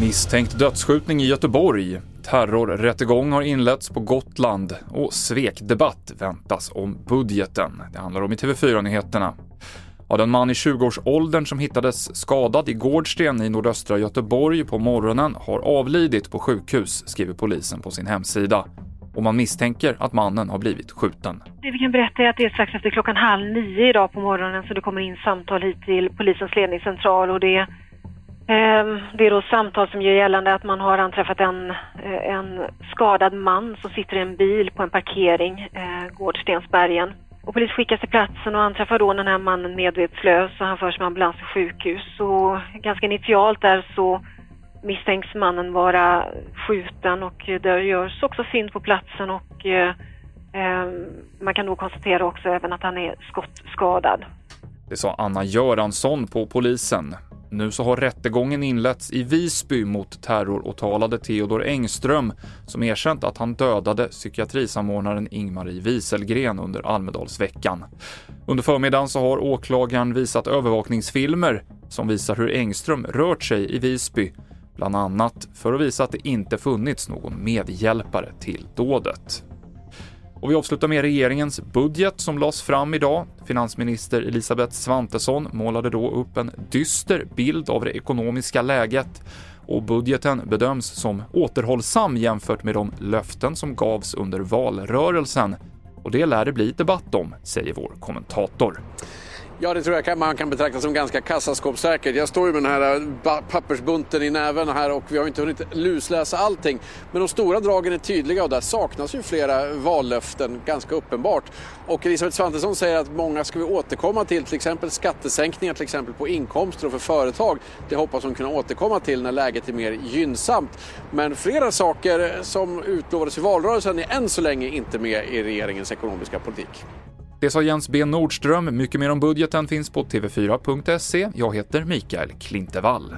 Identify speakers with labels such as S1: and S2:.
S1: Misstänkt dödsskjutning i Göteborg. Terrorrättegång har inletts på Gotland och svekdebatt väntas om budgeten. Det handlar om i TV4-nyheterna. Ja, den man i 20-årsåldern som hittades skadad i Gårdsten i nordöstra Göteborg på morgonen har avlidit på sjukhus, skriver polisen på sin hemsida. Och man misstänker att mannen har blivit skjuten.
S2: Det vi kan berätta är att det är strax efter klockan halv nio idag på morgonen så det kommer in samtal hit till polisens ledningscentral och det eh, det är då samtal som gör gällande att man har anträffat en, eh, en skadad man som sitter i en bil på en parkering, eh, Gårdstensbergen. Och polis skickas till platsen och anträffar då den här mannen medvetslös och han förs med ambulans till sjukhus. Och ganska initialt där så misstänks mannen vara skjuten och det görs också fynd på platsen och eh, eh, man kan då konstatera också även att han är skottskadad.
S1: Det sa Anna Göransson på polisen. Nu så har rättegången inletts i Visby mot terroråtalade Theodor Engström som erkänt att han dödade psykiatrisamordnaren Ingmarie Wieselgren under Almedalsveckan. Under förmiddagen så har åklagaren visat övervakningsfilmer som visar hur Engström rört sig i Visby, bland annat för att visa att det inte funnits någon medhjälpare till dådet. Och vi avslutar med regeringens budget som lades fram idag. Finansminister Elisabeth Svantesson målade då upp en dyster bild av det ekonomiska läget och budgeten bedöms som återhållsam jämfört med de löften som gavs under valrörelsen. Och det lär det bli debatt om, säger vår kommentator.
S3: Ja, det tror jag man kan betrakta som ganska kassaskåpssäkert. Jag står ju med den här eh, pappersbunten i näven här och vi har inte hunnit lusläsa allting. Men de stora dragen är tydliga och där saknas ju flera vallöften ganska uppenbart. Och Elisabeth Svantesson säger att många ska vi återkomma till, till exempel skattesänkningar till exempel på inkomster och för företag. Det hoppas hon kunna återkomma till när läget är mer gynnsamt. Men flera saker som utlovades i valrörelsen är än så länge inte med i regeringens ekonomiska politik.
S1: Det sa Jens B Nordström. Mycket mer om budgeten finns på tv4.se. Jag heter Mikael Klintevall.